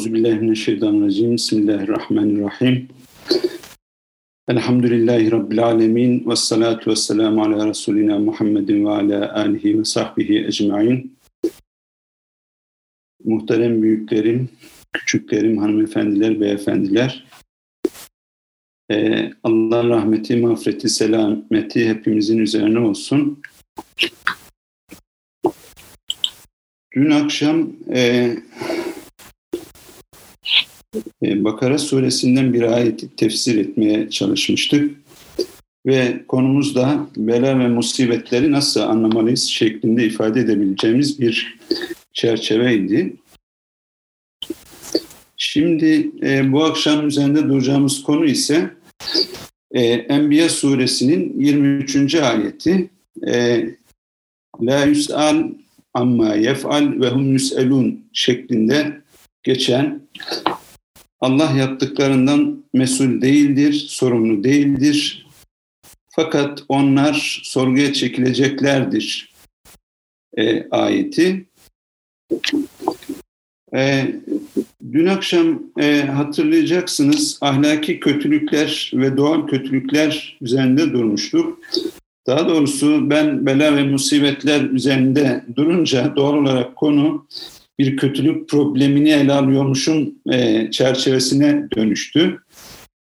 Euzubillahimineşşeytanirracim. Bismillahirrahmanirrahim. Elhamdülillahi Rabbil alemin. Ve salatu ve selamu ala Resulina Muhammedin ve ala alihi ve sahbihi ecmain. Muhterem büyüklerim, küçüklerim, hanımefendiler, beyefendiler. Ee, Allah rahmeti, mağfireti, selameti hepimizin üzerine olsun. Dün akşam e, Bakara suresinden bir ayeti tefsir etmeye çalışmıştık. Ve konumuz da bela ve musibetleri nasıl anlamalıyız şeklinde ifade edebileceğimiz bir çerçeveydi. Şimdi e, bu akşam üzerinde duracağımız konu ise e, Enbiya suresinin 23. ayeti. E, La yus'al amma yef'al ve hum yus'elun şeklinde geçen Allah yaptıklarından mesul değildir, sorumlu değildir. Fakat onlar sorguya çekileceklerdir e, ayeti. E, dün akşam e, hatırlayacaksınız ahlaki kötülükler ve doğal kötülükler üzerinde durmuştuk. Daha doğrusu ben bela ve musibetler üzerinde durunca doğal olarak konu bir kötülük problemini ele alıyormuşum e, çerçevesine dönüştü.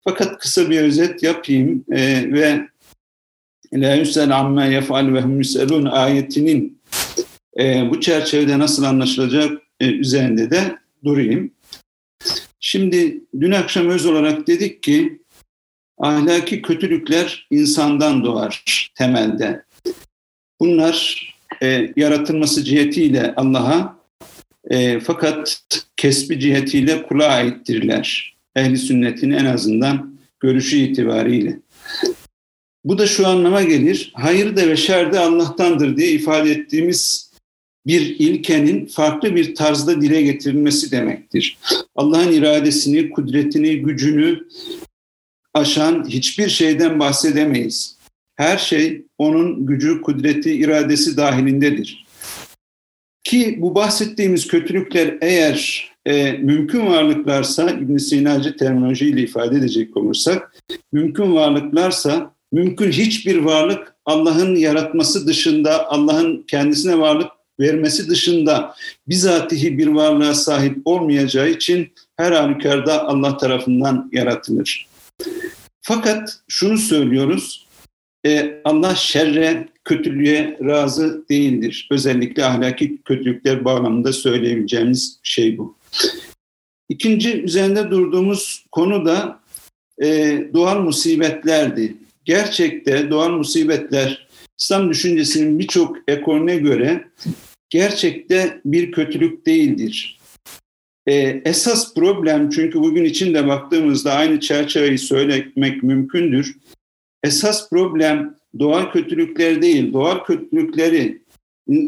Fakat kısa bir özet yapayım e, ve La yüsel amme yef'al ve hum ayetinin e, bu çerçevede nasıl anlaşılacak e, üzerinde de durayım. Şimdi dün akşam öz olarak dedik ki ahlaki kötülükler insandan doğar temelde. Bunlar e, yaratılması cihetiyle Allah'a e, fakat kesbi cihetiyle kula aittirler. Ehli sünnetin en azından görüşü itibariyle. Bu da şu anlama gelir, hayır da ve şer de Allah'tandır diye ifade ettiğimiz bir ilkenin farklı bir tarzda dile getirilmesi demektir. Allah'ın iradesini, kudretini, gücünü aşan hiçbir şeyden bahsedemeyiz. Her şey onun gücü, kudreti, iradesi dahilindedir. Ki bu bahsettiğimiz kötülükler eğer e, mümkün varlıklarsa, İbn Sinacı terminolojiyle ifade edecek olursak, mümkün varlıklarsa, mümkün hiçbir varlık Allah'ın yaratması dışında, Allah'ın kendisine varlık vermesi dışında bizatihi bir varlığa sahip olmayacağı için her halükarda Allah tarafından yaratılır. Fakat şunu söylüyoruz, e, Allah şerre, kötülüğe razı değildir. Özellikle ahlaki kötülükler bağlamında söyleyebileceğimiz şey bu. İkinci üzerinde durduğumuz konu da e, doğal musibetlerdi. Gerçekte doğal musibetler İslam düşüncesinin birçok ekolüne göre gerçekte bir kötülük değildir. Ee, esas problem çünkü bugün içinde baktığımızda aynı çerçeveyi söylemek mümkündür. Esas problem doğal kötülükler değil, doğal kötülükleri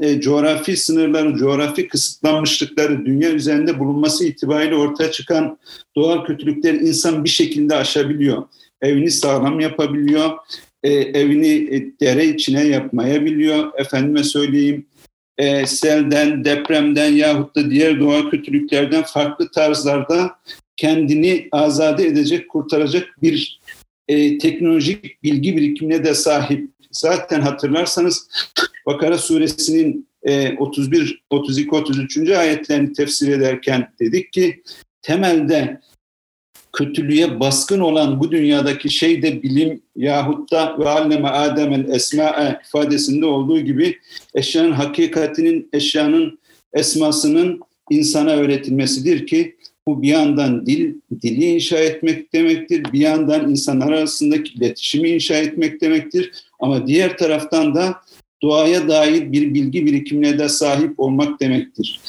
e, coğrafi sınırları, coğrafi kısıtlanmışlıkları, dünya üzerinde bulunması itibariyle ortaya çıkan doğal kötülükler insan bir şekilde aşabiliyor. Evini sağlam yapabiliyor, e, evini e, dere içine yapmayabiliyor. Efendime söyleyeyim, e, selden, depremden yahut da diğer doğal kötülüklerden farklı tarzlarda kendini azade edecek, kurtaracak bir e, teknolojik bilgi birikimine de sahip. Zaten hatırlarsanız Bakara suresinin e, 31, 32, 33. ayetlerini tefsir ederken dedik ki temelde kötülüğe baskın olan bu dünyadaki şey de bilim yahut da ve alleme ademel esma'e ifadesinde olduğu gibi eşyanın hakikatinin, eşyanın esmasının insana öğretilmesidir ki bu bir yandan dil, dili inşa etmek demektir, bir yandan insanlar arasındaki iletişimi inşa etmek demektir. Ama diğer taraftan da doğaya dair bir bilgi birikimine de sahip olmak demektir.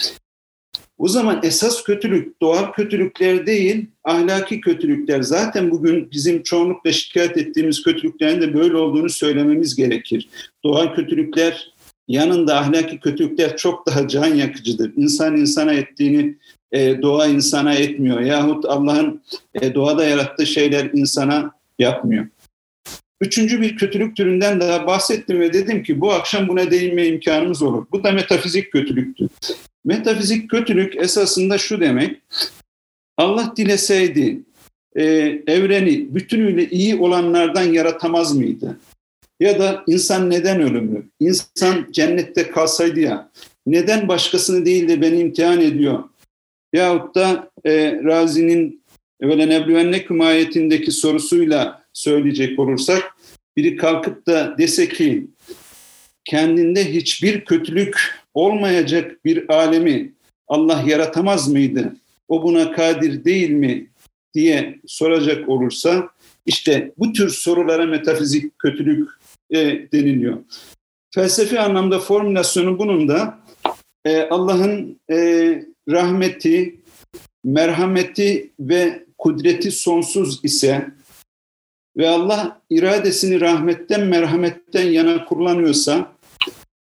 O zaman esas kötülük doğal kötülükler değil, ahlaki kötülükler. Zaten bugün bizim çoğunlukla şikayet ettiğimiz kötülüklerin de böyle olduğunu söylememiz gerekir. Doğal kötülükler yanında ahlaki kötülükler çok daha can yakıcıdır. İnsan insana ettiğini e, doğa insana etmiyor. Yahut Allah'ın e, doğada yarattığı şeyler insana yapmıyor. Üçüncü bir kötülük türünden daha bahsettim ve dedim ki bu akşam buna değinme imkanımız olur. Bu da metafizik kötülüktü. Metafizik kötülük esasında şu demek, Allah dileseydi e, evreni bütünüyle iyi olanlardan yaratamaz mıydı? Ya da insan neden ölümlü? İnsan cennette kalsaydı ya neden başkasını değil de beni imtihan ediyor? Yahut da e, Razi'nin evvelen Eblüvennekum ayetindeki sorusuyla söyleyecek olursak biri kalkıp da dese ki kendinde hiçbir kötülük olmayacak bir alemi Allah yaratamaz mıydı? O buna kadir değil mi diye soracak olursa işte bu tür sorulara metafizik kötülük e, deniliyor. Felsefi anlamda formülasyonu bunun da e, Allah'ın e, rahmeti, merhameti ve kudreti sonsuz ise ve Allah iradesini rahmetten, merhametten yana kullanıyorsa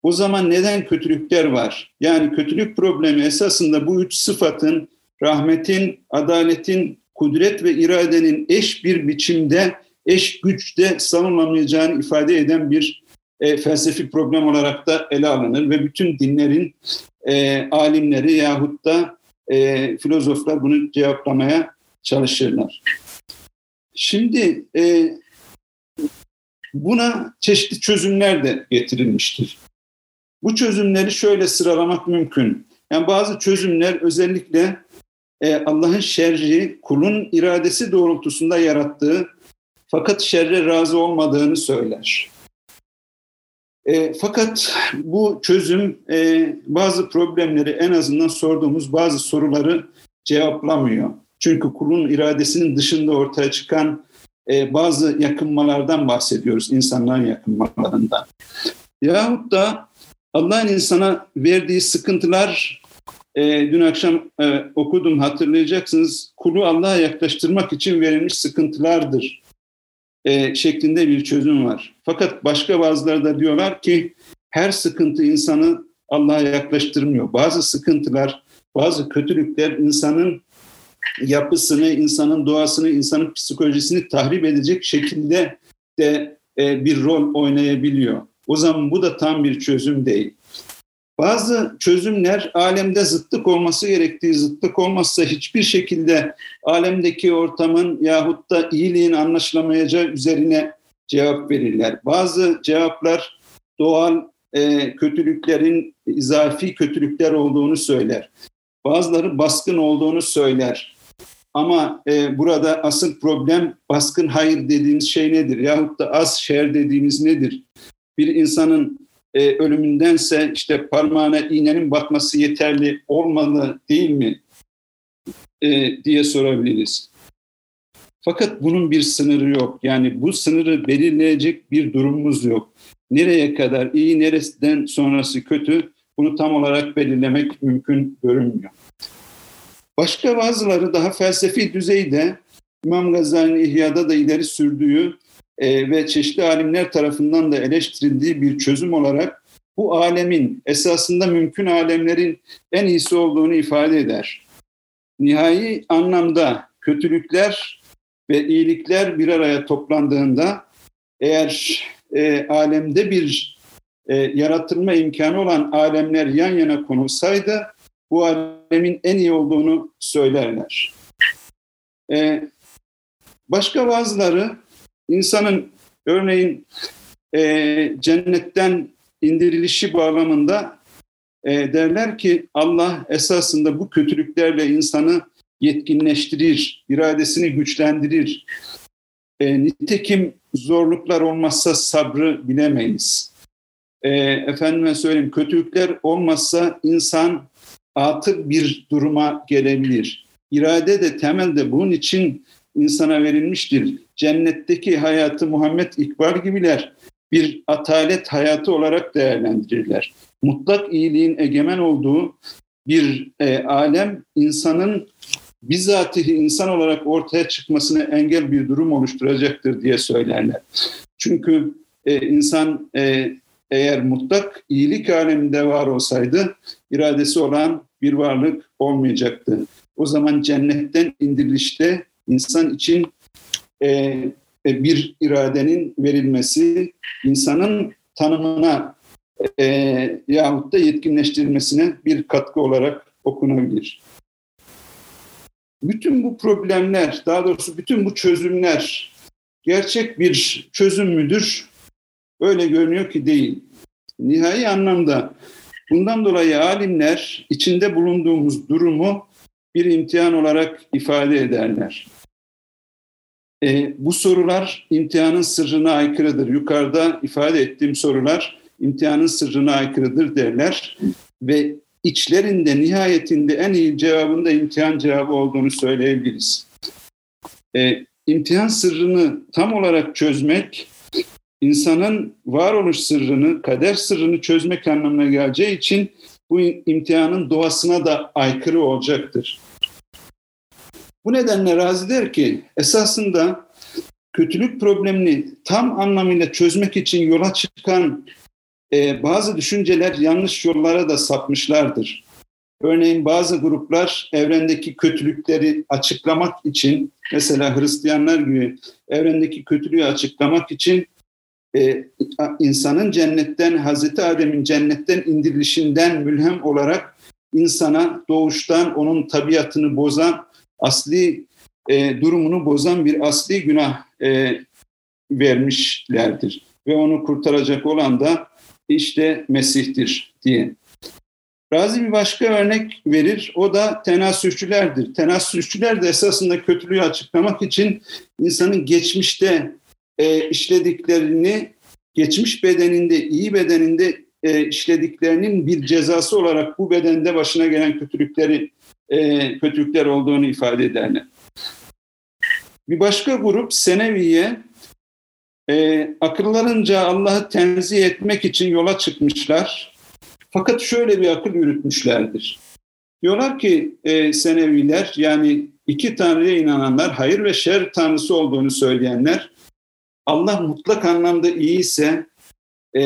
o zaman neden kötülükler var? Yani kötülük problemi esasında bu üç sıfatın rahmetin, adaletin, kudret ve iradenin eş bir biçimde, eş güçte savunulamayacağını ifade eden bir e, felsefi problem olarak da ele alınır ve bütün dinlerin e, alimleri yahut da e, filozoflar bunu cevaplamaya çalışırlar. Şimdi e, buna çeşitli çözümler de getirilmiştir. Bu çözümleri şöyle sıralamak mümkün. Yani bazı çözümler özellikle e, Allah'ın şerri kulun iradesi doğrultusunda yarattığı fakat şerre razı olmadığını söyler. E, fakat bu çözüm e, bazı problemleri en azından sorduğumuz bazı soruları cevaplamıyor. Çünkü kulun iradesinin dışında ortaya çıkan e, bazı yakınmalardan bahsediyoruz, insanların yakınmalarından. Yahut da Allah'ın insana verdiği sıkıntılar, e, dün akşam e, okudum hatırlayacaksınız, kulu Allah'a yaklaştırmak için verilmiş sıkıntılardır e, şeklinde bir çözüm var. Fakat başka bazıları da diyorlar ki her sıkıntı insanı Allah'a yaklaştırmıyor. Bazı sıkıntılar, bazı kötülükler insanın yapısını, insanın doğasını, insanın psikolojisini tahrip edecek şekilde de e, bir rol oynayabiliyor. O zaman bu da tam bir çözüm değil. Bazı çözümler alemde zıtlık olması gerektiği zıtlık olmazsa hiçbir şekilde alemdeki ortamın yahut da iyiliğin anlaşılamayacağı üzerine cevap verirler. Bazı cevaplar doğal e, kötülüklerin izafi kötülükler olduğunu söyler. Bazıları baskın olduğunu söyler. Ama e, burada asıl problem baskın hayır dediğimiz şey nedir? Yahut da az şer dediğimiz nedir? Bir insanın e, ölümündense işte parmağına iğnenin batması yeterli olmalı değil mi e, diye sorabiliriz. Fakat bunun bir sınırı yok. Yani bu sınırı belirleyecek bir durumumuz yok. Nereye kadar iyi, neresinden sonrası kötü bunu tam olarak belirlemek mümkün görünmüyor. Başka bazıları daha felsefi düzeyde İmam Gazali'nin İhya'da da ileri sürdüğü e, ve çeşitli alimler tarafından da eleştirildiği bir çözüm olarak bu alemin esasında mümkün alemlerin en iyisi olduğunu ifade eder. Nihai anlamda kötülükler ve iyilikler bir araya toplandığında eğer e, alemde bir e, yaratılma imkanı olan alemler yan yana konulsaydı bu alemin en iyi olduğunu söylerler. E, başka bazıları insanın örneğin e, cennetten indirilişi bağlamında e, derler ki Allah esasında bu kötülüklerle insanı yetkinleştirir, iradesini güçlendirir. E, nitekim zorluklar olmazsa sabrı bilemeyiz. E, efendime söyleyeyim kötülükler olmazsa insan atıl bir duruma gelebilir. İrade de temelde bunun için insana verilmiştir. Cennetteki hayatı Muhammed İkbal gibiler bir atalet hayatı olarak değerlendirirler. Mutlak iyiliğin egemen olduğu bir e, alem insanın bizatihi insan olarak ortaya çıkmasına engel bir durum oluşturacaktır diye söylerler. Çünkü e, insan e, eğer mutlak iyilik aleminde var olsaydı iradesi olan bir varlık olmayacaktı. O zaman cennetten indirilişte insan için e, e, bir iradenin verilmesi, insanın tanımına e, yahut da yetkinleştirilmesine bir katkı olarak okunabilir. Bütün bu problemler, daha doğrusu bütün bu çözümler gerçek bir çözüm müdür? Öyle görünüyor ki değil. Nihai anlamda bundan dolayı alimler içinde bulunduğumuz durumu bir imtihan olarak ifade ederler. E, bu sorular imtihanın sırrına aykırıdır. Yukarıda ifade ettiğim sorular imtihanın sırrına aykırıdır derler ve içlerinde nihayetinde en iyi cevabında imtihan cevabı olduğunu söyleyebiliriz. E, imtihan sırrını tam olarak çözmek, insanın varoluş sırrını, kader sırrını çözmek anlamına geleceği için bu imtihanın doğasına da aykırı olacaktır. Bu nedenle Razi der ki esasında kötülük problemini tam anlamıyla çözmek için yola çıkan e, bazı düşünceler yanlış yollara da sapmışlardır. Örneğin bazı gruplar evrendeki kötülükleri açıklamak için, mesela Hristiyanlar gibi evrendeki kötülüğü açıklamak için e, insanın cennetten, Hazreti Adem'in cennetten indirilişinden mülhem olarak insana doğuştan onun tabiatını bozan, asli e, durumunu bozan bir asli günah e, vermişlerdir. Ve onu kurtaracak olan da işte Mesih'tir diye. Razi bir başka örnek verir. O da tenasüsçülerdir. Tenasüsçüler de esasında kötülüğü açıklamak için insanın geçmişte e, işlediklerini, geçmiş bedeninde, iyi bedeninde e, işlediklerinin bir cezası olarak bu bedende başına gelen kötülükleri e, kötülükler olduğunu ifade ederler. Bir başka grup Seneviye e, akıllarınca Allah'ı tenzih etmek için yola çıkmışlar. Fakat şöyle bir akıl yürütmüşlerdir. Diyorlar ki e, Seneviler yani iki Tanrı'ya inananlar, hayır ve şer Tanrısı olduğunu söyleyenler, Allah mutlak anlamda iyi ise e,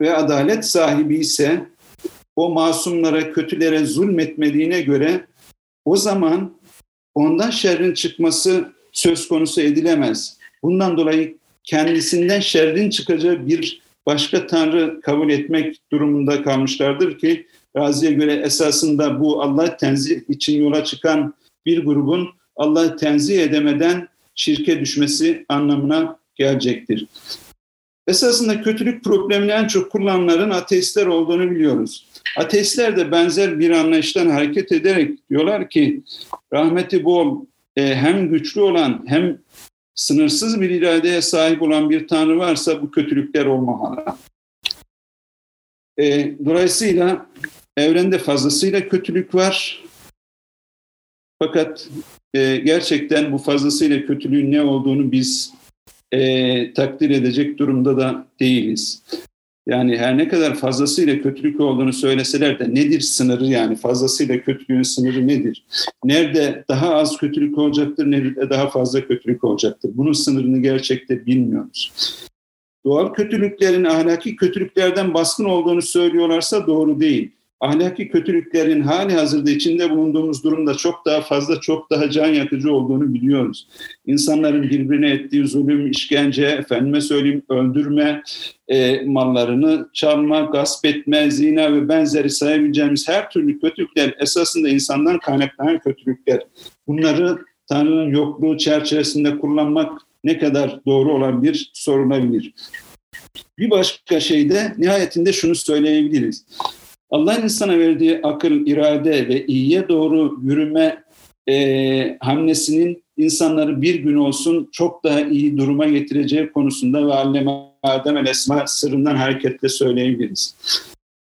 ve adalet sahibi ise o masumlara, kötülere zulmetmediğine göre o zaman ondan şerrin çıkması söz konusu edilemez. Bundan dolayı kendisinden şerrin çıkacağı bir başka tanrı kabul etmek durumunda kalmışlardır ki Razi'ye göre esasında bu Allah tenzih için yola çıkan bir grubun Allah'ı tenzih edemeden şirke düşmesi anlamına gelecektir. Esasında kötülük problemini en çok kullananların ateistler olduğunu biliyoruz. Ateistler de benzer bir anlayıştan hareket ederek diyorlar ki rahmeti bol, e, hem güçlü olan hem sınırsız bir iradeye sahip olan bir Tanrı varsa bu kötülükler olmamalı. E, dolayısıyla evrende fazlasıyla kötülük var. Fakat e, gerçekten bu fazlasıyla kötülüğün ne olduğunu biz e, takdir edecek durumda da değiliz. Yani her ne kadar fazlasıyla kötülük olduğunu söyleseler de nedir sınırı yani fazlasıyla kötülüğün sınırı nedir? Nerede daha az kötülük olacaktır, nerede daha fazla kötülük olacaktır? Bunun sınırını gerçekte bilmiyoruz. Doğal kötülüklerin ahlaki kötülüklerden baskın olduğunu söylüyorlarsa doğru değil ahlaki kötülüklerin hali hazırda içinde bulunduğumuz durumda çok daha fazla, çok daha can yakıcı olduğunu biliyoruz. İnsanların birbirine ettiği zulüm, işkence, efendime söyleyeyim öldürme, e, mallarını çalma, gasp etme, zina ve benzeri sayabileceğimiz her türlü kötülükler esasında insandan kaynaklanan kötülükler. Bunları Tanrı'nın yokluğu çerçevesinde kullanmak ne kadar doğru olan bir sorulabilir. Bir başka şey de nihayetinde şunu söyleyebiliriz. Allah'ın insana verdiği akıl, irade ve iyiye doğru yürüme e, hamlesinin insanları bir gün olsun çok daha iyi duruma getireceği konusunda ve Alleme Adem el Esma sırrından hareketle söyleyebiliriz.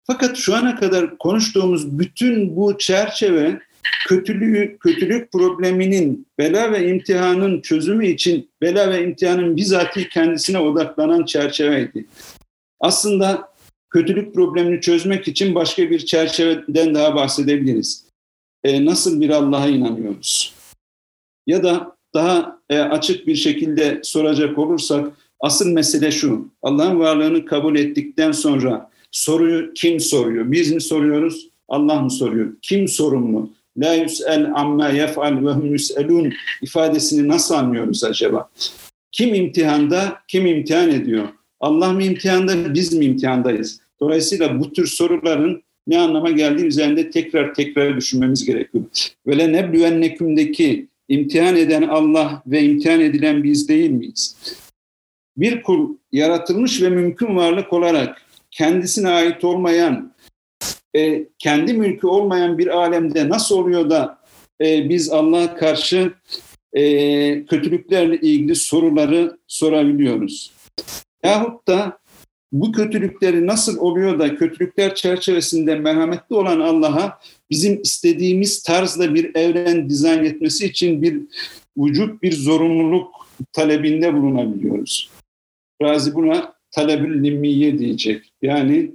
Fakat şu ana kadar konuştuğumuz bütün bu çerçeve kötülüğü, kötülük probleminin, bela ve imtihanın çözümü için bela ve imtihanın bizatihi kendisine odaklanan çerçeveydi. Aslında kötülük problemini çözmek için başka bir çerçeveden daha bahsedebiliriz. E, nasıl bir Allah'a inanıyoruz? Ya da daha e, açık bir şekilde soracak olursak asıl mesele şu. Allah'ın varlığını kabul ettikten sonra soruyu kim soruyor? Biz mi soruyoruz? Allah mı soruyor? Kim sorumlu? La yus'el amma yef'al ve hum yus'elun ifadesini nasıl anlıyoruz acaba? Kim imtihanda, kim imtihan ediyor? Allah mı imtihanda, biz mi imtihandayız? Dolayısıyla bu tür soruların ne anlama geldiği üzerinde tekrar tekrar düşünmemiz gerekiyor. Böyle neblüvennekümdeki imtihan eden Allah ve imtihan edilen biz değil miyiz? Bir kul yaratılmış ve mümkün varlık olarak kendisine ait olmayan, e, kendi mülkü olmayan bir alemde nasıl oluyor da e, biz Allah'a karşı e, kötülüklerle ilgili soruları sorabiliyoruz? Yahut da bu kötülükleri nasıl oluyor da kötülükler çerçevesinde merhametli olan Allah'a bizim istediğimiz tarzda bir evren dizayn etmesi için bir vücut, bir zorunluluk talebinde bulunabiliyoruz. Razi buna talebül limmiye diyecek. Yani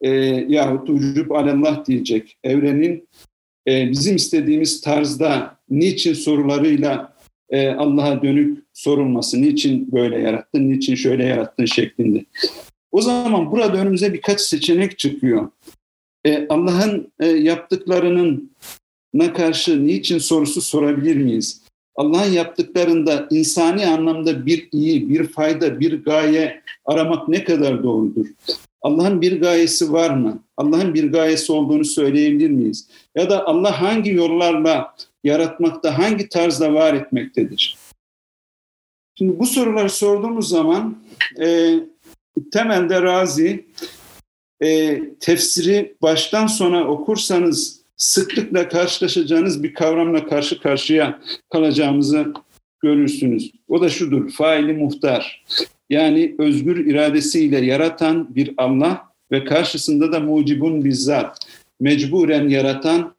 e, yahut vücub alallah diyecek. Evrenin e, bizim istediğimiz tarzda niçin sorularıyla e, Allah'a dönük sorulması, niçin böyle yarattın, niçin şöyle yarattın şeklinde. O zaman burada önümüze birkaç seçenek çıkıyor. E, Allah'ın e, yaptıklarının na karşı niçin sorusu sorabilir miyiz? Allah'ın yaptıklarında insani anlamda bir iyi, bir fayda, bir gaye aramak ne kadar doğrudur? Allah'ın bir gayesi var mı? Allah'ın bir gayesi olduğunu söyleyebilir miyiz? Ya da Allah hangi yollarla yaratmakta, hangi tarzda var etmektedir? Şimdi bu soruları sorduğumuz zaman e, temelde Razi e, tefsiri baştan sona okursanız sıklıkla karşılaşacağınız bir kavramla karşı karşıya kalacağımızı görürsünüz. O da şudur, faili muhtar. Yani özgür iradesiyle yaratan bir Allah ve karşısında da mucibun bizzat, mecburen yaratan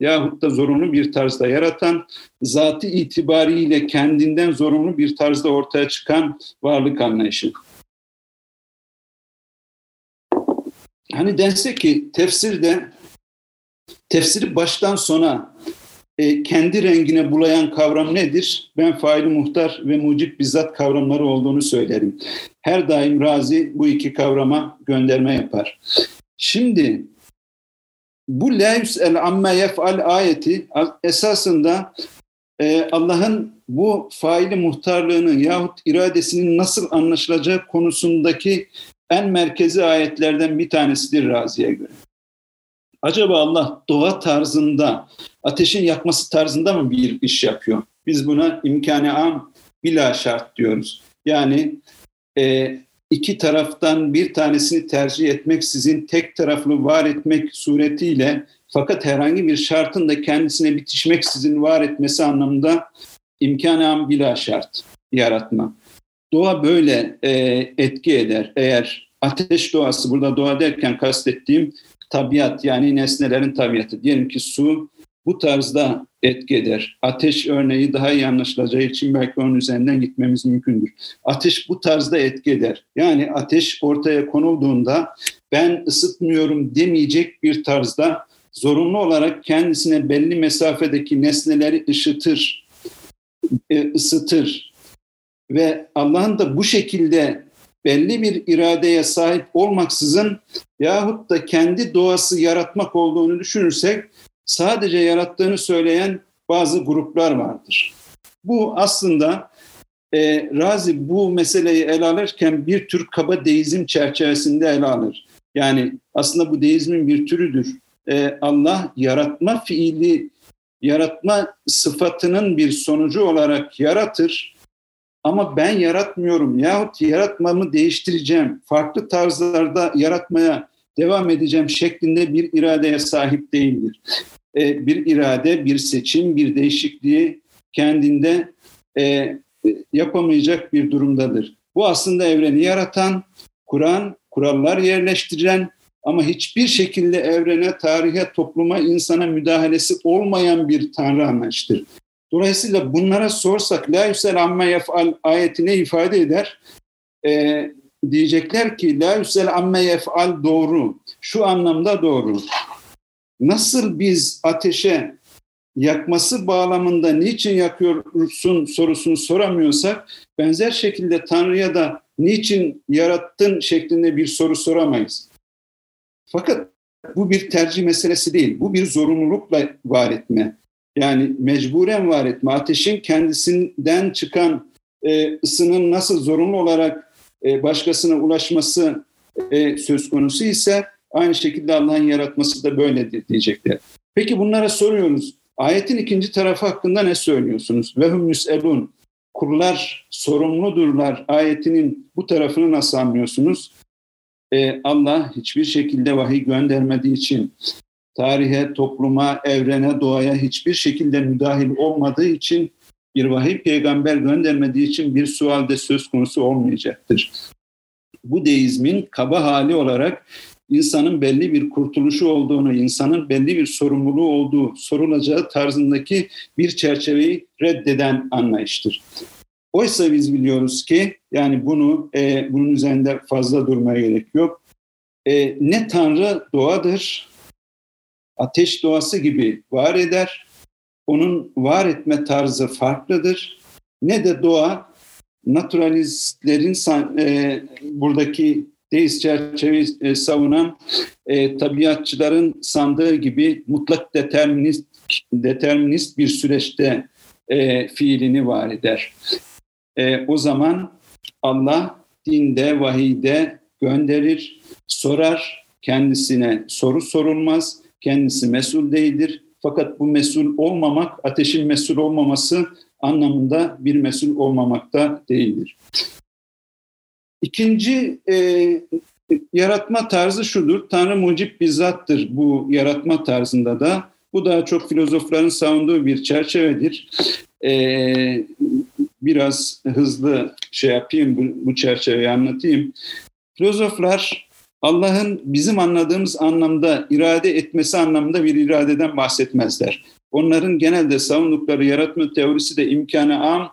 yahut da zorunlu bir tarzda yaratan, zatı itibariyle kendinden zorunlu bir tarzda ortaya çıkan varlık anlayışı. Hani dense ki tefsirde tefsiri baştan sona e, kendi rengine bulayan kavram nedir? Ben faili muhtar ve mucib bizzat kavramları olduğunu söylerim. Her daim Razi bu iki kavrama gönderme yapar. Şimdi bu la el amme yef'al ayeti esasında e, Allah'ın bu faili muhtarlığının yahut iradesinin nasıl anlaşılacağı konusundaki en merkezi ayetlerden bir tanesidir Razi'ye göre. Acaba Allah doğa tarzında, ateşin yakması tarzında mı bir iş yapıyor? Biz buna imkanı am bila şart diyoruz. Yani e, iki taraftan bir tanesini tercih etmek sizin tek taraflı var etmek suretiyle fakat herhangi bir şartın da kendisine bitişmek sizin var etmesi anlamında imkanı am bila şart yaratma. Doğa böyle e, etki eder. Eğer ateş doğası, burada doğa derken kastettiğim tabiat yani nesnelerin tabiatı. Diyelim ki su bu tarzda etki eder. Ateş örneği daha iyi anlaşılacağı için belki onun üzerinden gitmemiz mümkündür. Ateş bu tarzda etki eder. Yani ateş ortaya konulduğunda ben ısıtmıyorum demeyecek bir tarzda zorunlu olarak kendisine belli mesafedeki nesneleri ışıtır, e, ısıtır. Ve Allah'ın da bu şekilde belli bir iradeye sahip olmaksızın yahut da kendi doğası yaratmak olduğunu düşünürsek sadece yarattığını söyleyen bazı gruplar vardır. Bu aslında e, Razi bu meseleyi ele alırken bir tür kaba deizm çerçevesinde ele alır. Yani aslında bu deizmin bir türüdür. E, Allah yaratma fiili, yaratma sıfatının bir sonucu olarak yaratır ama ben yaratmıyorum yahut yaratmamı değiştireceğim, farklı tarzlarda yaratmaya devam edeceğim şeklinde bir iradeye sahip değildir. E, bir irade, bir seçim, bir değişikliği kendinde e, yapamayacak bir durumdadır. Bu aslında evreni yaratan, kuran, kurallar yerleştiren ama hiçbir şekilde evrene, tarihe, topluma, insana müdahalesi olmayan bir tanrı anlayıştır. Dolayısıyla bunlara sorsak la yüsel amme yef'al ayeti ne ifade eder? Ee, diyecekler ki la yüsel amme yef'al doğru. Şu anlamda doğru. Nasıl biz ateşe yakması bağlamında niçin yakıyorsun sorusunu soramıyorsak benzer şekilde Tanrı'ya da niçin yarattın şeklinde bir soru soramayız. Fakat bu bir tercih meselesi değil. Bu bir zorunlulukla var etme. Yani mecburen var etme. Ateşin kendisinden çıkan e, ısının nasıl zorunlu olarak e, başkasına ulaşması e, söz konusu ise Aynı şekilde Allah'ın yaratması da böyledir diyecekler. Peki bunlara soruyoruz. Ayetin ikinci tarafı hakkında ne söylüyorsunuz? Ve hum yüselun. Kurlar sorumludurlar. Ayetinin bu tarafını nasıl anlıyorsunuz? Ee, Allah hiçbir şekilde vahiy göndermediği için tarihe, topluma, evrene, doğaya hiçbir şekilde müdahil olmadığı için bir vahiy peygamber göndermediği için bir sualde söz konusu olmayacaktır. Bu deizmin kaba hali olarak insanın belli bir kurtuluşu olduğunu, insanın belli bir sorumluluğu olduğu sorulacağı tarzındaki bir çerçeveyi reddeden anlayıştır. Oysa biz biliyoruz ki yani bunu e, bunun üzerinde fazla durmaya gerek yok. E, ne Tanrı doğadır, ateş doğası gibi var eder, onun var etme tarzı farklıdır. Ne de doğa naturalistlerin e, buradaki deist çerçeveyi e, savunan e, tabiatçıların sandığı gibi mutlak determinist, determinist bir süreçte e, fiilini var eder. E, o zaman Allah dinde, vahide gönderir, sorar, kendisine soru sorulmaz, kendisi mesul değildir. Fakat bu mesul olmamak, ateşin mesul olmaması anlamında bir mesul olmamakta değildir. İkinci e, yaratma tarzı şudur. Tanrı mucip bizzattır bu yaratma tarzında da. Bu daha çok filozofların savunduğu bir çerçevedir. E, biraz hızlı şey yapayım, bu, bu çerçeveyi anlatayım. Filozoflar Allah'ın bizim anladığımız anlamda irade etmesi anlamında bir iradeden bahsetmezler. Onların genelde savundukları yaratma teorisi de imkanı am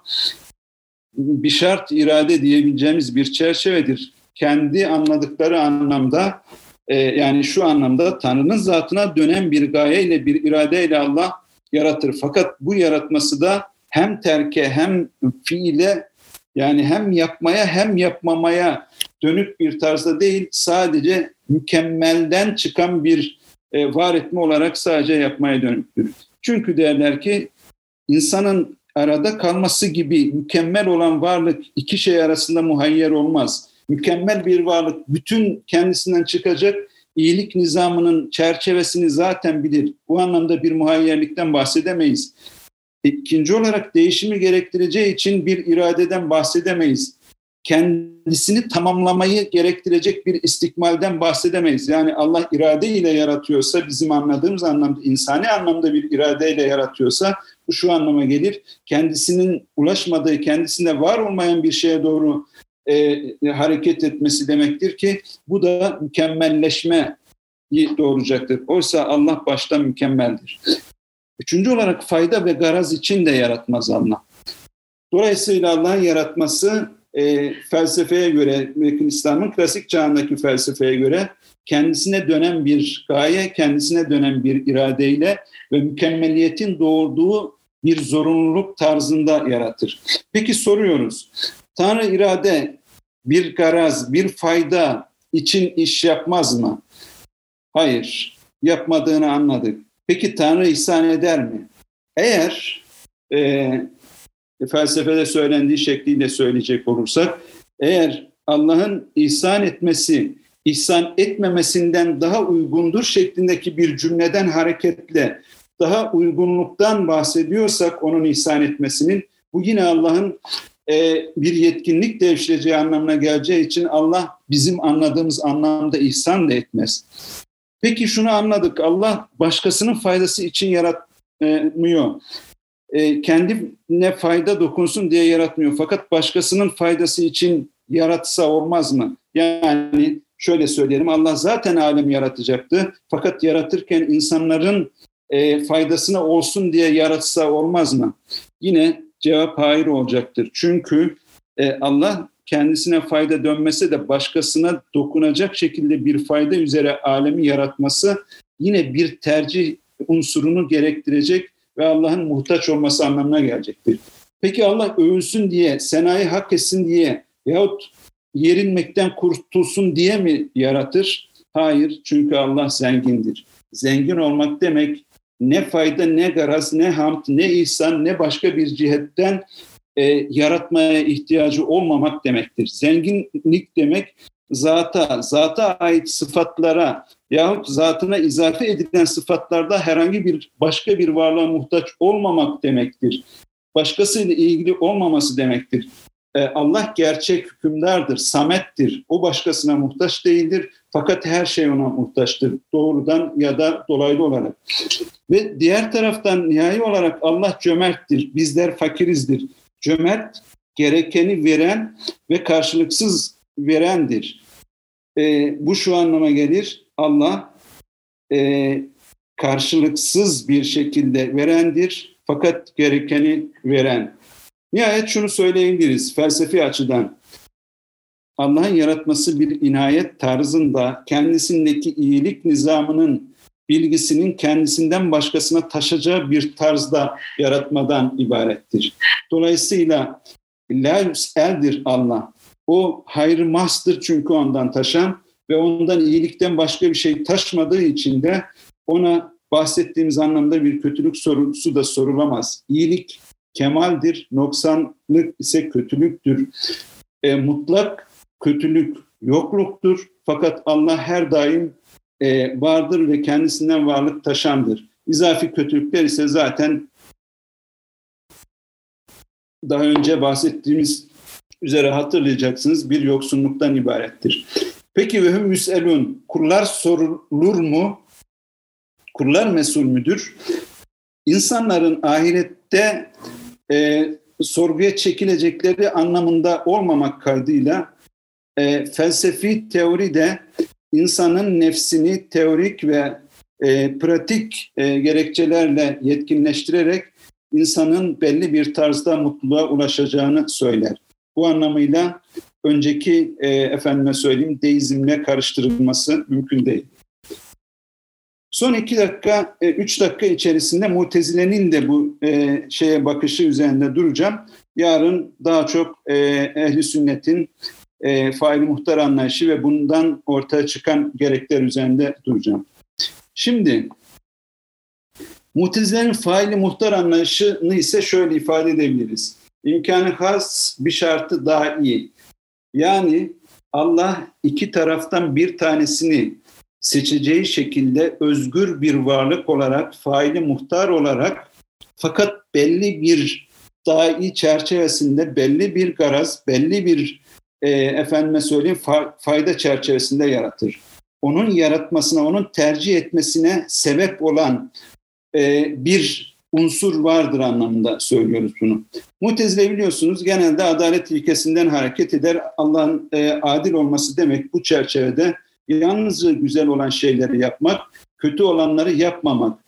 bir şart irade diyebileceğimiz bir çerçevedir. Kendi anladıkları anlamda e, yani şu anlamda Tanrı'nın zatına dönen bir gayeyle bir iradeyle Allah yaratır. Fakat bu yaratması da hem terke hem fiile yani hem yapmaya hem yapmamaya dönük bir tarzda değil sadece mükemmelden çıkan bir e, var etme olarak sadece yapmaya dönüktür. Çünkü derler ki insanın arada kalması gibi mükemmel olan varlık iki şey arasında muhayyer olmaz. Mükemmel bir varlık bütün kendisinden çıkacak iyilik nizamının çerçevesini zaten bilir. Bu anlamda bir muhayyerlikten bahsedemeyiz. İkinci olarak değişimi gerektireceği için bir iradeden bahsedemeyiz. Kendisini tamamlamayı gerektirecek bir istikmalden bahsedemeyiz. Yani Allah irade ile yaratıyorsa, bizim anladığımız anlamda, insani anlamda bir iradeyle yaratıyorsa bu şu anlama gelir. Kendisinin ulaşmadığı, kendisinde var olmayan bir şeye doğru e, hareket etmesi demektir ki bu da mükemmelleşme doğuracaktır. Oysa Allah başta mükemmeldir. Üçüncü olarak fayda ve garaz için de yaratmaz Allah. Dolayısıyla Allah'ın yaratması e, felsefeye göre, İslam'ın klasik çağındaki felsefeye göre kendisine dönen bir gaye, kendisine dönen bir iradeyle ve mükemmeliyetin doğurduğu bir zorunluluk tarzında yaratır. Peki soruyoruz, Tanrı irade bir garaz, bir fayda için iş yapmaz mı? Hayır, yapmadığını anladık. Peki Tanrı ihsan eder mi? Eğer e, felsefede söylendiği şekliyle söyleyecek olursak, eğer Allah'ın ihsan etmesi, ihsan etmemesinden daha uygundur şeklindeki bir cümleden hareketle daha uygunluktan bahsediyorsak onun ihsan etmesinin, bu yine Allah'ın e, bir yetkinlik devşireceği anlamına geleceği için Allah bizim anladığımız anlamda ihsan da etmez. Peki şunu anladık. Allah başkasının faydası için yaratmıyor. E, kendine fayda dokunsun diye yaratmıyor. Fakat başkasının faydası için yaratsa olmaz mı? Yani şöyle söyleyelim. Allah zaten alem yaratacaktı. Fakat yaratırken insanların e, faydasına olsun diye yaratsa olmaz mı? Yine cevap hayır olacaktır. Çünkü e, Allah kendisine fayda dönmese de başkasına dokunacak şekilde bir fayda üzere alemi yaratması yine bir tercih unsurunu gerektirecek ve Allah'ın muhtaç olması anlamına gelecektir. Peki Allah övülsün diye, senayı hak etsin diye yahut yerinmekten kurtulsun diye mi yaratır? Hayır, çünkü Allah zengindir. Zengin olmak demek ne fayda, ne garaz, ne hamd, ne ihsan, ne başka bir cihetten e, yaratmaya ihtiyacı olmamak demektir. Zenginlik demek zata, zata ait sıfatlara yahut zatına izafe edilen sıfatlarda herhangi bir başka bir varlığa muhtaç olmamak demektir. Başkasıyla ilgili olmaması demektir. Ee, Allah gerçek hükümdardır, samettir. O başkasına muhtaç değildir. Fakat her şey ona muhtaçtır. Doğrudan ya da dolaylı olarak. Ve diğer taraftan nihai olarak Allah cömerttir. Bizler fakirizdir. Cömert gerekeni veren ve karşılıksız verendir. E, bu şu anlama gelir. Allah e, karşılıksız bir şekilde verendir fakat gerekeni veren. Nihayet şunu söyleyebiliriz felsefi açıdan. Allah'ın yaratması bir inayet tarzında kendisindeki iyilik nizamının bilgisinin kendisinden başkasına taşacağı bir tarzda yaratmadan ibarettir. Dolayısıyla la eldir Allah. O hayrı mahstır çünkü ondan taşan ve ondan iyilikten başka bir şey taşmadığı için de ona bahsettiğimiz anlamda bir kötülük sorusu da sorulamaz. İyilik kemaldir, noksanlık ise kötülüktür. E, mutlak kötülük yokluktur fakat Allah her daim e, vardır ve kendisinden varlık taşandır. İzafi kötülükler ise zaten daha önce bahsettiğimiz üzere hatırlayacaksınız bir yoksunluktan ibarettir. Peki ve hüm yüselun kullar sorulur mu? Kullar mesul müdür? İnsanların ahirette e, sorguya çekilecekleri anlamında olmamak kaydıyla e, felsefi teoride insanın nefsini teorik ve e, pratik e, gerekçelerle yetkinleştirerek insanın belli bir tarzda mutluluğa ulaşacağını söyler. Bu anlamıyla önceki e, efendime söyleyeyim deizmle karıştırılması mümkün değil. Son iki dakika, e, üç dakika içerisinde Mutezile'nin de bu e, şeye bakışı üzerinde duracağım. Yarın daha çok e, ehli sünnetin e, faili muhtar anlayışı ve bundan ortaya çıkan gerekler üzerinde duracağım. Şimdi Mutezile'nin faili muhtar anlayışını ise şöyle ifade edebiliriz. İmkanı has bir şartı daha iyi. Yani Allah iki taraftan bir tanesini seçeceği şekilde özgür bir varlık olarak, faili muhtar olarak fakat belli bir dahi çerçevesinde, belli bir garaz, belli bir e, efendime söyleyeyim fayda çerçevesinde yaratır. Onun yaratmasına, onun tercih etmesine sebep olan e, bir unsur vardır anlamında söylüyoruz bunu. Mutezile biliyorsunuz genelde adalet ilkesinden hareket eder. Allah'ın e, adil olması demek bu çerçevede yalnızca güzel olan şeyleri yapmak, kötü olanları yapmamak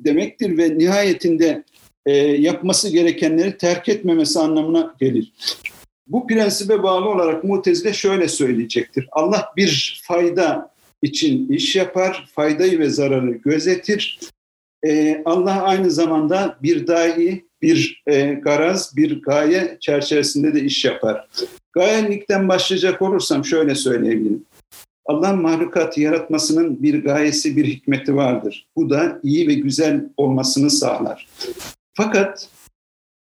demektir ve nihayetinde e, yapması gerekenleri terk etmemesi anlamına gelir. Bu prensibe bağlı olarak Mutezile şöyle söyleyecektir. Allah bir fayda için iş yapar, faydayı ve zararı gözetir. Ee, Allah aynı zamanda bir dahi, bir e, garaz, bir gaye çerçevesinde de iş yapar. Gayelikten başlayacak olursam şöyle söyleyebilirim. Allah'ın mahlukatı yaratmasının bir gayesi, bir hikmeti vardır. Bu da iyi ve güzel olmasını sağlar. Fakat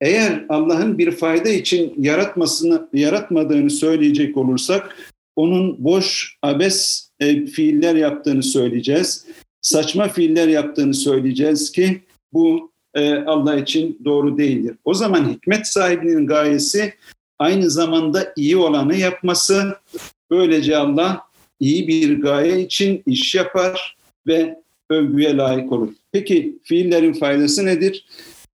eğer Allah'ın bir fayda için yaratmasını yaratmadığını söyleyecek olursak onun boş, abes e, fiiller yaptığını söyleyeceğiz. Saçma fiiller yaptığını söyleyeceğiz ki bu e, Allah için doğru değildir. O zaman hikmet sahibinin gayesi aynı zamanda iyi olanı yapması. Böylece Allah iyi bir gaye için iş yapar ve övgüye layık olur. Peki fiillerin faydası nedir?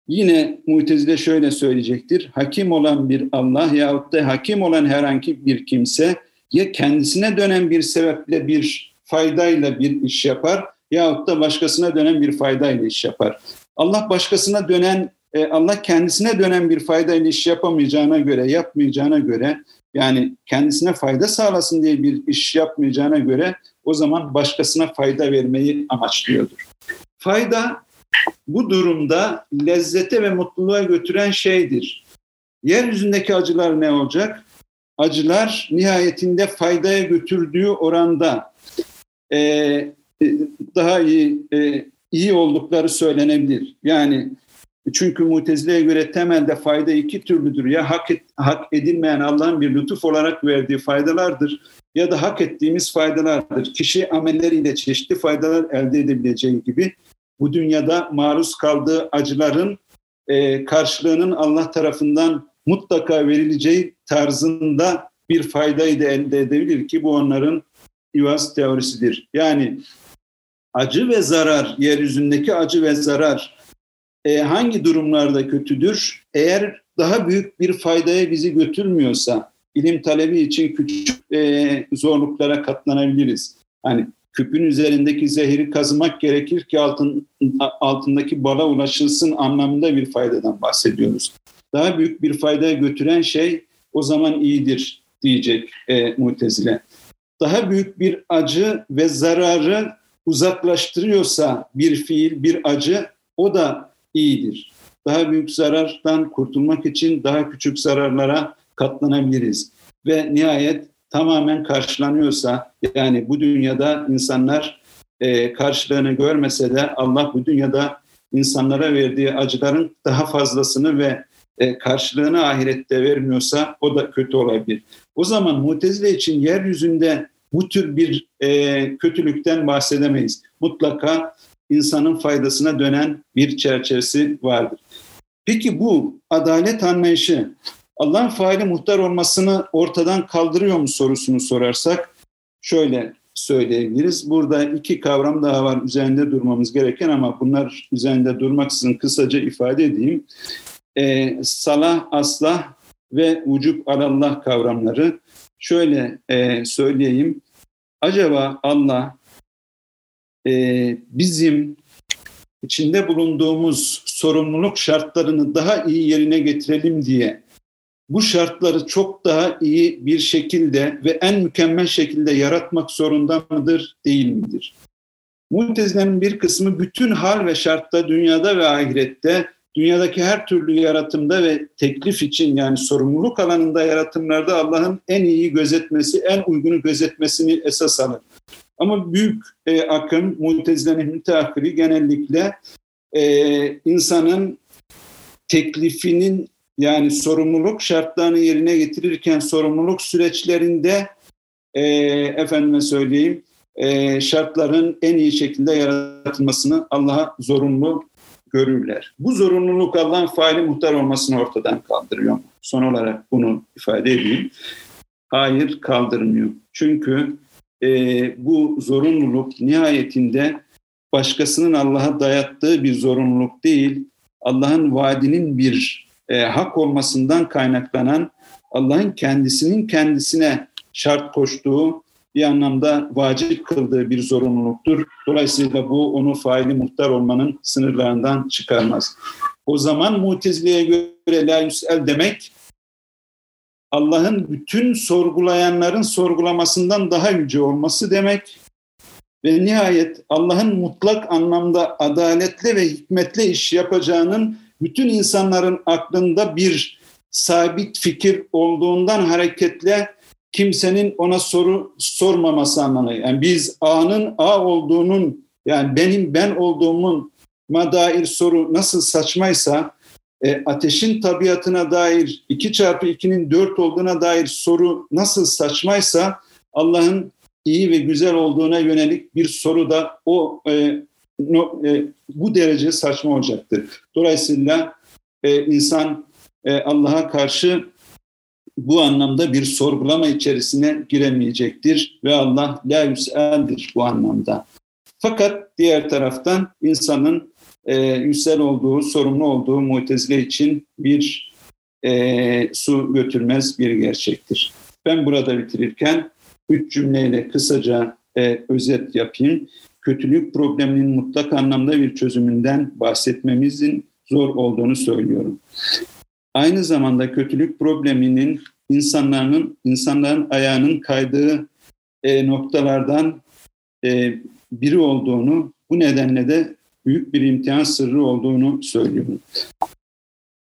Yine Mutezile şöyle söyleyecektir. Hakim olan bir Allah yahut da hakim olan herhangi bir kimse ya kendisine dönen bir sebeple bir faydayla bir iş yapar yahut da başkasına dönen bir faydayla iş yapar. Allah başkasına dönen, e, Allah kendisine dönen bir faydayla iş yapamayacağına göre, yapmayacağına göre yani kendisine fayda sağlasın diye bir iş yapmayacağına göre o zaman başkasına fayda vermeyi amaçlıyordur. Fayda bu durumda lezzete ve mutluluğa götüren şeydir. Yeryüzündeki acılar ne olacak? Acılar nihayetinde faydaya götürdüğü oranda e, daha iyi e, iyi oldukları söylenebilir. Yani çünkü Mutezile'ye göre temelde fayda iki türlüdür. Ya hak, et, hak edilmeyen Allah'ın bir lütuf olarak verdiği faydalardır ya da hak ettiğimiz faydalardır. Kişi amelleriyle çeşitli faydalar elde edebileceği gibi bu dünyada maruz kaldığı acıların e, karşılığının Allah tarafından mutlaka verileceği tarzında bir faydayı da elde edebilir ki bu onların İvaz teorisidir. Yani acı ve zarar, yeryüzündeki acı ve zarar e, hangi durumlarda kötüdür? Eğer daha büyük bir faydaya bizi götürmüyorsa, ilim talebi için küçük e, zorluklara katlanabiliriz. Hani küpün üzerindeki zehiri kazımak gerekir ki altın, altındaki bala ulaşılsın anlamında bir faydadan bahsediyoruz. Daha büyük bir faydaya götüren şey o zaman iyidir diyecek e, mutezile. Daha büyük bir acı ve zararı uzaklaştırıyorsa bir fiil, bir acı o da iyidir. Daha büyük zarardan kurtulmak için daha küçük zararlara katlanabiliriz. Ve nihayet tamamen karşılanıyorsa yani bu dünyada insanlar e, karşılığını görmese de Allah bu dünyada insanlara verdiği acıların daha fazlasını ve e, karşılığını ahirette vermiyorsa o da kötü olabilir. O zaman mutezile için yeryüzünde bu tür bir e, kötülükten bahsedemeyiz. Mutlaka insanın faydasına dönen bir çerçevesi vardır. Peki bu adalet anlayışı Allah'ın faili muhtar olmasını ortadan kaldırıyor mu sorusunu sorarsak şöyle söyleyebiliriz. Burada iki kavram daha var üzerinde durmamız gereken ama bunlar üzerinde durmaksızın kısaca ifade edeyim. Ee, salah, aslah ve vücub alallah kavramları. Şöyle e, söyleyeyim. Acaba Allah e, bizim içinde bulunduğumuz sorumluluk şartlarını daha iyi yerine getirelim diye bu şartları çok daha iyi bir şekilde ve en mükemmel şekilde yaratmak zorunda mıdır, değil midir? Mutezilerin bir kısmı bütün hal ve şartta dünyada ve ahirette, dünyadaki her türlü yaratımda ve teklif için yani sorumluluk alanında yaratımlarda Allah'ın en iyi gözetmesi, en uygunu gözetmesini esas alır. Ama büyük e, akım, mutezilerin müteahhiri genellikle e, insanın teklifinin yani sorumluluk şartlarını yerine getirirken sorumluluk süreçlerinde e, efendime söyleyeyim e, şartların en iyi şekilde yaratılmasını Allah'a zorunlu görürler. Bu zorunluluk Allah'ın faili muhtar olmasını ortadan kaldırıyor. Son olarak bunu ifade edeyim. Hayır kaldırmıyor. Çünkü e, bu zorunluluk nihayetinde başkasının Allah'a dayattığı bir zorunluluk değil, Allah'ın vaadinin bir e, hak olmasından kaynaklanan Allah'ın kendisinin kendisine şart koştuğu bir anlamda vacip kıldığı bir zorunluluktur. Dolayısıyla bu onu faili muhtar olmanın sınırlarından çıkarmaz. O zaman Mutezile'ye göre la yüsel demek Allah'ın bütün sorgulayanların sorgulamasından daha yüce olması demek ve nihayet Allah'ın mutlak anlamda adaletle ve hikmetle iş yapacağının bütün insanların aklında bir sabit fikir olduğundan hareketle kimsenin ona soru sormaması anlamına. Yani biz A'nın A olduğunun yani benim ben olduğumun ma dair soru nasıl saçmaysa e, ateşin tabiatına dair 2 çarpı 2'nin 4 olduğuna dair soru nasıl saçmaysa Allah'ın iyi ve güzel olduğuna yönelik bir soru da o e, no, e, bu derece saçma olacaktır. Dolayısıyla e, insan e, Allah'a karşı bu anlamda bir sorgulama içerisine giremeyecektir ve Allah la yüseldir bu anlamda. Fakat diğer taraftan insanın e, yüsel olduğu, sorumlu olduğu mutezile için bir e, su götürmez bir gerçektir. Ben burada bitirirken üç cümleyle kısaca e, özet yapayım kötülük probleminin mutlak anlamda bir çözümünden bahsetmemizin zor olduğunu söylüyorum. Aynı zamanda kötülük probleminin insanların insanların ayağının kaydığı e, noktalardan e, biri olduğunu, bu nedenle de büyük bir imtihan sırrı olduğunu söylüyorum.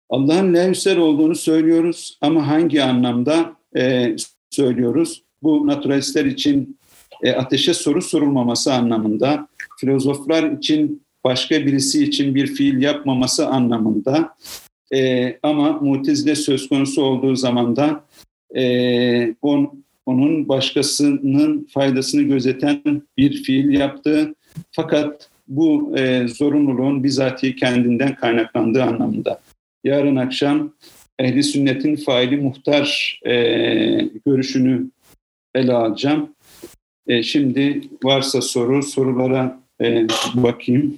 Allah'ın levsel olduğunu söylüyoruz ama hangi anlamda e, söylüyoruz? Bu naturalistler için e, ateşe soru sorulmaması anlamında, filozoflar için başka birisi için bir fiil yapmaması anlamında e, ama mutezile söz konusu olduğu zaman da e, on, onun başkasının faydasını gözeten bir fiil yaptığı fakat bu e, zorunluluğun bizatihi kendinden kaynaklandığı anlamında. Yarın akşam ehli sünnetin faili muhtar e, görüşünü ele alacağım. E, şimdi varsa soru, sorulara e, bakayım.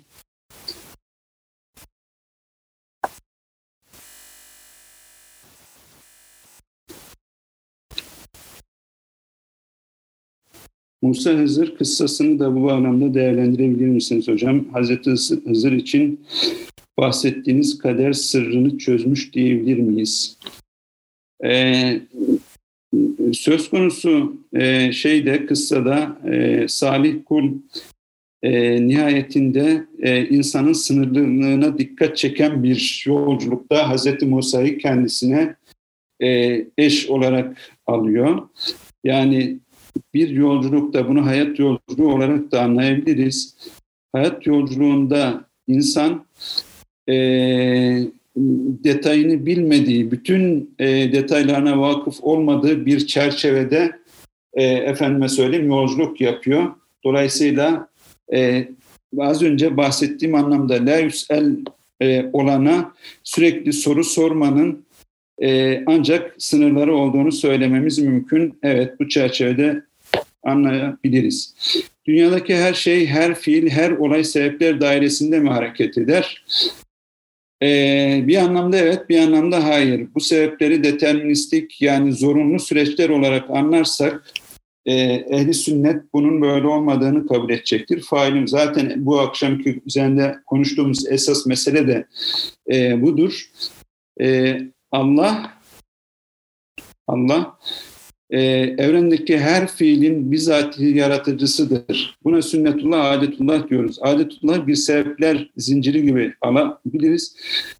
Musa Hızır kıssasını da bu bağlamda değerlendirebilir misiniz hocam? Hazreti Hızır için bahsettiğiniz kader sırrını çözmüş diyebilir miyiz? Ee, söz konusu e, şeyde kıssada e, Salih Kul e, nihayetinde e, insanın sınırlılığına dikkat çeken bir yolculukta Hazreti Musa'yı kendisine e, eş olarak alıyor. Yani bir yolculukta bunu hayat yolculuğu olarak da anlayabiliriz. Hayat yolculuğunda insan e, detayını bilmediği, bütün e, detaylarına vakıf olmadığı bir çerçevede e, efendime söyleyeyim yolculuk yapıyor. Dolayısıyla e, az önce bahsettiğim anlamda la yüsel e, olana sürekli soru sormanın e, ancak sınırları olduğunu söylememiz mümkün. Evet bu çerçevede anlayabiliriz. Dünyadaki her şey, her fiil, her olay sebepler dairesinde mi hareket eder? Ee, bir anlamda evet, bir anlamda hayır. Bu sebepleri deterministik yani zorunlu süreçler olarak anlarsak e, ehli sünnet bunun böyle olmadığını kabul edecektir. Failim zaten bu akşamki üzerinde konuştuğumuz esas mesele de e, budur. E, Allah Allah e, evrendeki her fiilin bizatihi yaratıcısıdır. Buna sünnetullah, adetullah diyoruz. Adetullah bir sebepler zinciri gibi alabiliriz.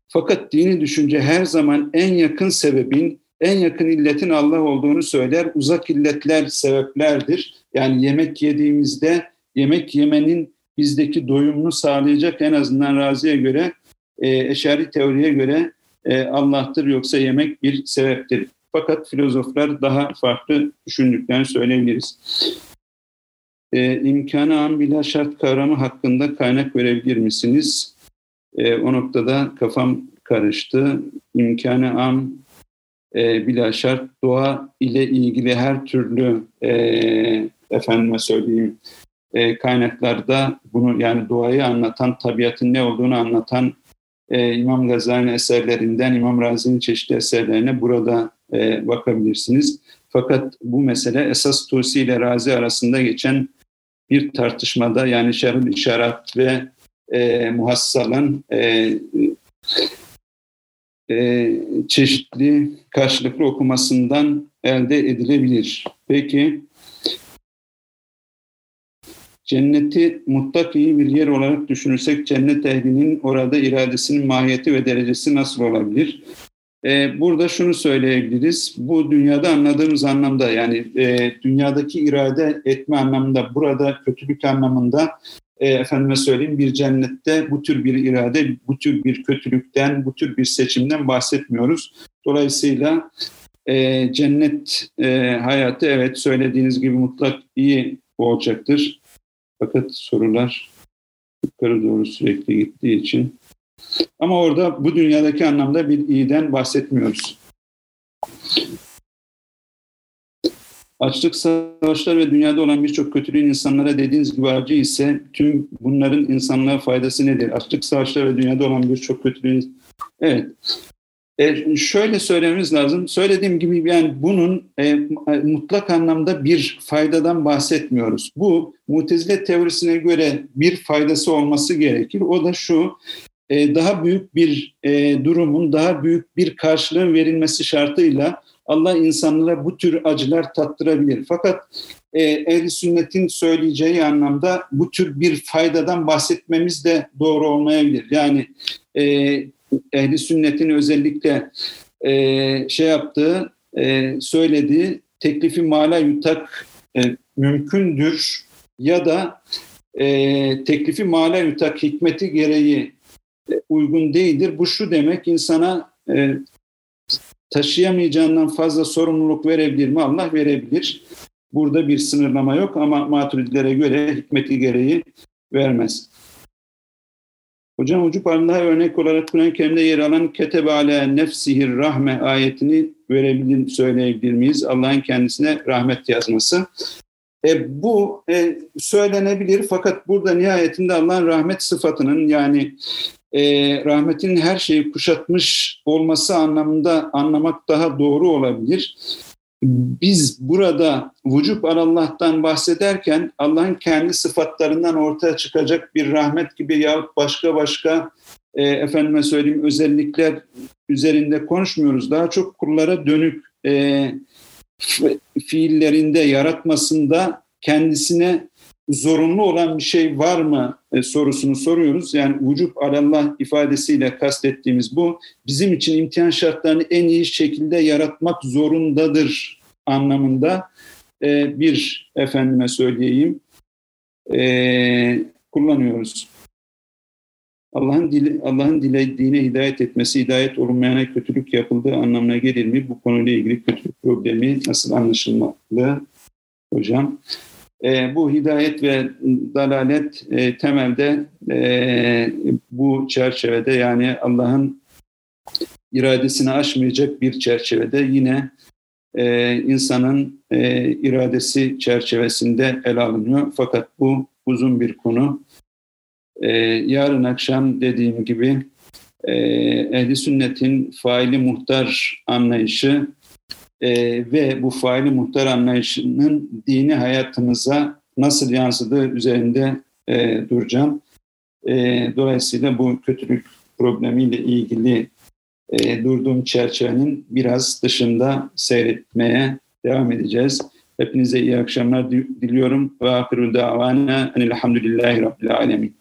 Fakat dini düşünce her zaman en yakın sebebin, en yakın illetin Allah olduğunu söyler. Uzak illetler sebeplerdir. Yani yemek yediğimizde yemek yemenin bizdeki doyumunu sağlayacak en azından Razi'ye göre, e, Eşari teoriye göre e, Allah'tır yoksa yemek bir sebeptir. Fakat filozoflar daha farklı düşündüklerini söyleyebiliriz. E, imkanı an bila şart kavramı hakkında kaynak verebilir misiniz? E, o noktada kafam karıştı. İmkanı an e, bila şart doğa ile ilgili her türlü e, efendime söyleyeyim e, kaynaklarda bunu yani doğayı anlatan, tabiatın ne olduğunu anlatan e, İmam Gazali'nin eserlerinden İmam Razi'nin çeşitli eserlerine burada e, bakabilirsiniz. Fakat bu mesele esas Tusi ile Razi arasında geçen bir tartışmada yani şerh işaret ve e, muhassalan e, e, çeşitli karşılıklı okumasından elde edilebilir. Peki cenneti mutlak iyi bir yer olarak düşünürsek cennet ehlinin orada iradesinin mahiyeti ve derecesi nasıl olabilir? Ee, burada şunu söyleyebiliriz. Bu dünyada anladığımız anlamda yani e, dünyadaki irade etme anlamında burada kötülük anlamında e, efendime söyleyeyim bir cennette bu tür bir irade, bu tür bir kötülükten, bu tür bir seçimden bahsetmiyoruz. Dolayısıyla e, cennet e, hayatı evet söylediğiniz gibi mutlak iyi olacaktır. Fakat sorular yukarı doğru sürekli gittiği için ama orada bu dünyadaki anlamda bir iyiden bahsetmiyoruz. Açlık savaşlar ve dünyada olan birçok kötülüğün insanlara dediğiniz gibi acı ise tüm bunların insanlığa faydası nedir? Açlık savaşlar ve dünyada olan birçok kötülüğün... Evet. E, şöyle söylememiz lazım. Söylediğim gibi yani bunun e, mutlak anlamda bir faydadan bahsetmiyoruz. Bu mutezile teorisine göre bir faydası olması gerekir. O da şu, e, daha büyük bir e, durumun, daha büyük bir karşılığın verilmesi şartıyla Allah insanlara bu tür acılar tattırabilir. Fakat e, ehl sünnetin söyleyeceği anlamda bu tür bir faydadan bahsetmemiz de doğru olmayabilir. Yani e, ehli sünnetin özellikle e, şey yaptığı, e, söylediği teklifi mala yutak e, mümkündür ya da e, teklifi mala yutak hikmeti gereği uygun değildir. Bu şu demek insana e, taşıyamayacağından fazla sorumluluk verebilir mi? Allah verebilir. Burada bir sınırlama yok ama maturidilere göre hikmeti gereği vermez. Hocam Ucup Allah'a örnek olarak Kur'an-ı Kerim'de yer alan ketebe ala nefsihir rahme ayetini verebilir, söyleyebilir miyiz? Allah'ın kendisine rahmet yazması. E, bu e, söylenebilir fakat burada nihayetinde Allah'ın rahmet sıfatının yani e, rahmetin her şeyi kuşatmış olması anlamında anlamak daha doğru olabilir. Biz burada vücub Allah'tan bahsederken Allah'ın kendi sıfatlarından ortaya çıkacak bir rahmet gibi yahut başka başka e, efendime söyleyeyim özellikler üzerinde konuşmuyoruz. Daha çok kullara dönük e, fiillerinde, yaratmasında kendisine zorunlu olan bir şey var mı e, sorusunu soruyoruz. Yani vücub alallah ifadesiyle kastettiğimiz bu. Bizim için imtihan şartlarını en iyi şekilde yaratmak zorundadır anlamında e, bir efendime söyleyeyim e, kullanıyoruz. Allah'ın dili, Allah'ın dilediğine hidayet etmesi, hidayet olunmayana kötülük yapıldığı anlamına gelir mi? Bu konuyla ilgili kötülük problemi nasıl anlaşılmalı hocam? E, bu hidayet ve dalalet e, temelde e, bu çerçevede yani Allah'ın iradesini aşmayacak bir çerçevede yine e, insanın e, iradesi çerçevesinde ele alınıyor. Fakat bu uzun bir konu. E, yarın akşam dediğim gibi e, ehli sünnetin faili muhtar anlayışı e, ve bu faili muhtar anlayışının dini hayatımıza nasıl yansıdığı üzerinde e, duracağım. E, dolayısıyla bu kötülük problemiyle ilgili e, durduğum çerçevenin biraz dışında seyretmeye devam edeceğiz. Hepinize iyi akşamlar diliyorum. Ve ahiru davana enilhamdülillahi rabbil alemin.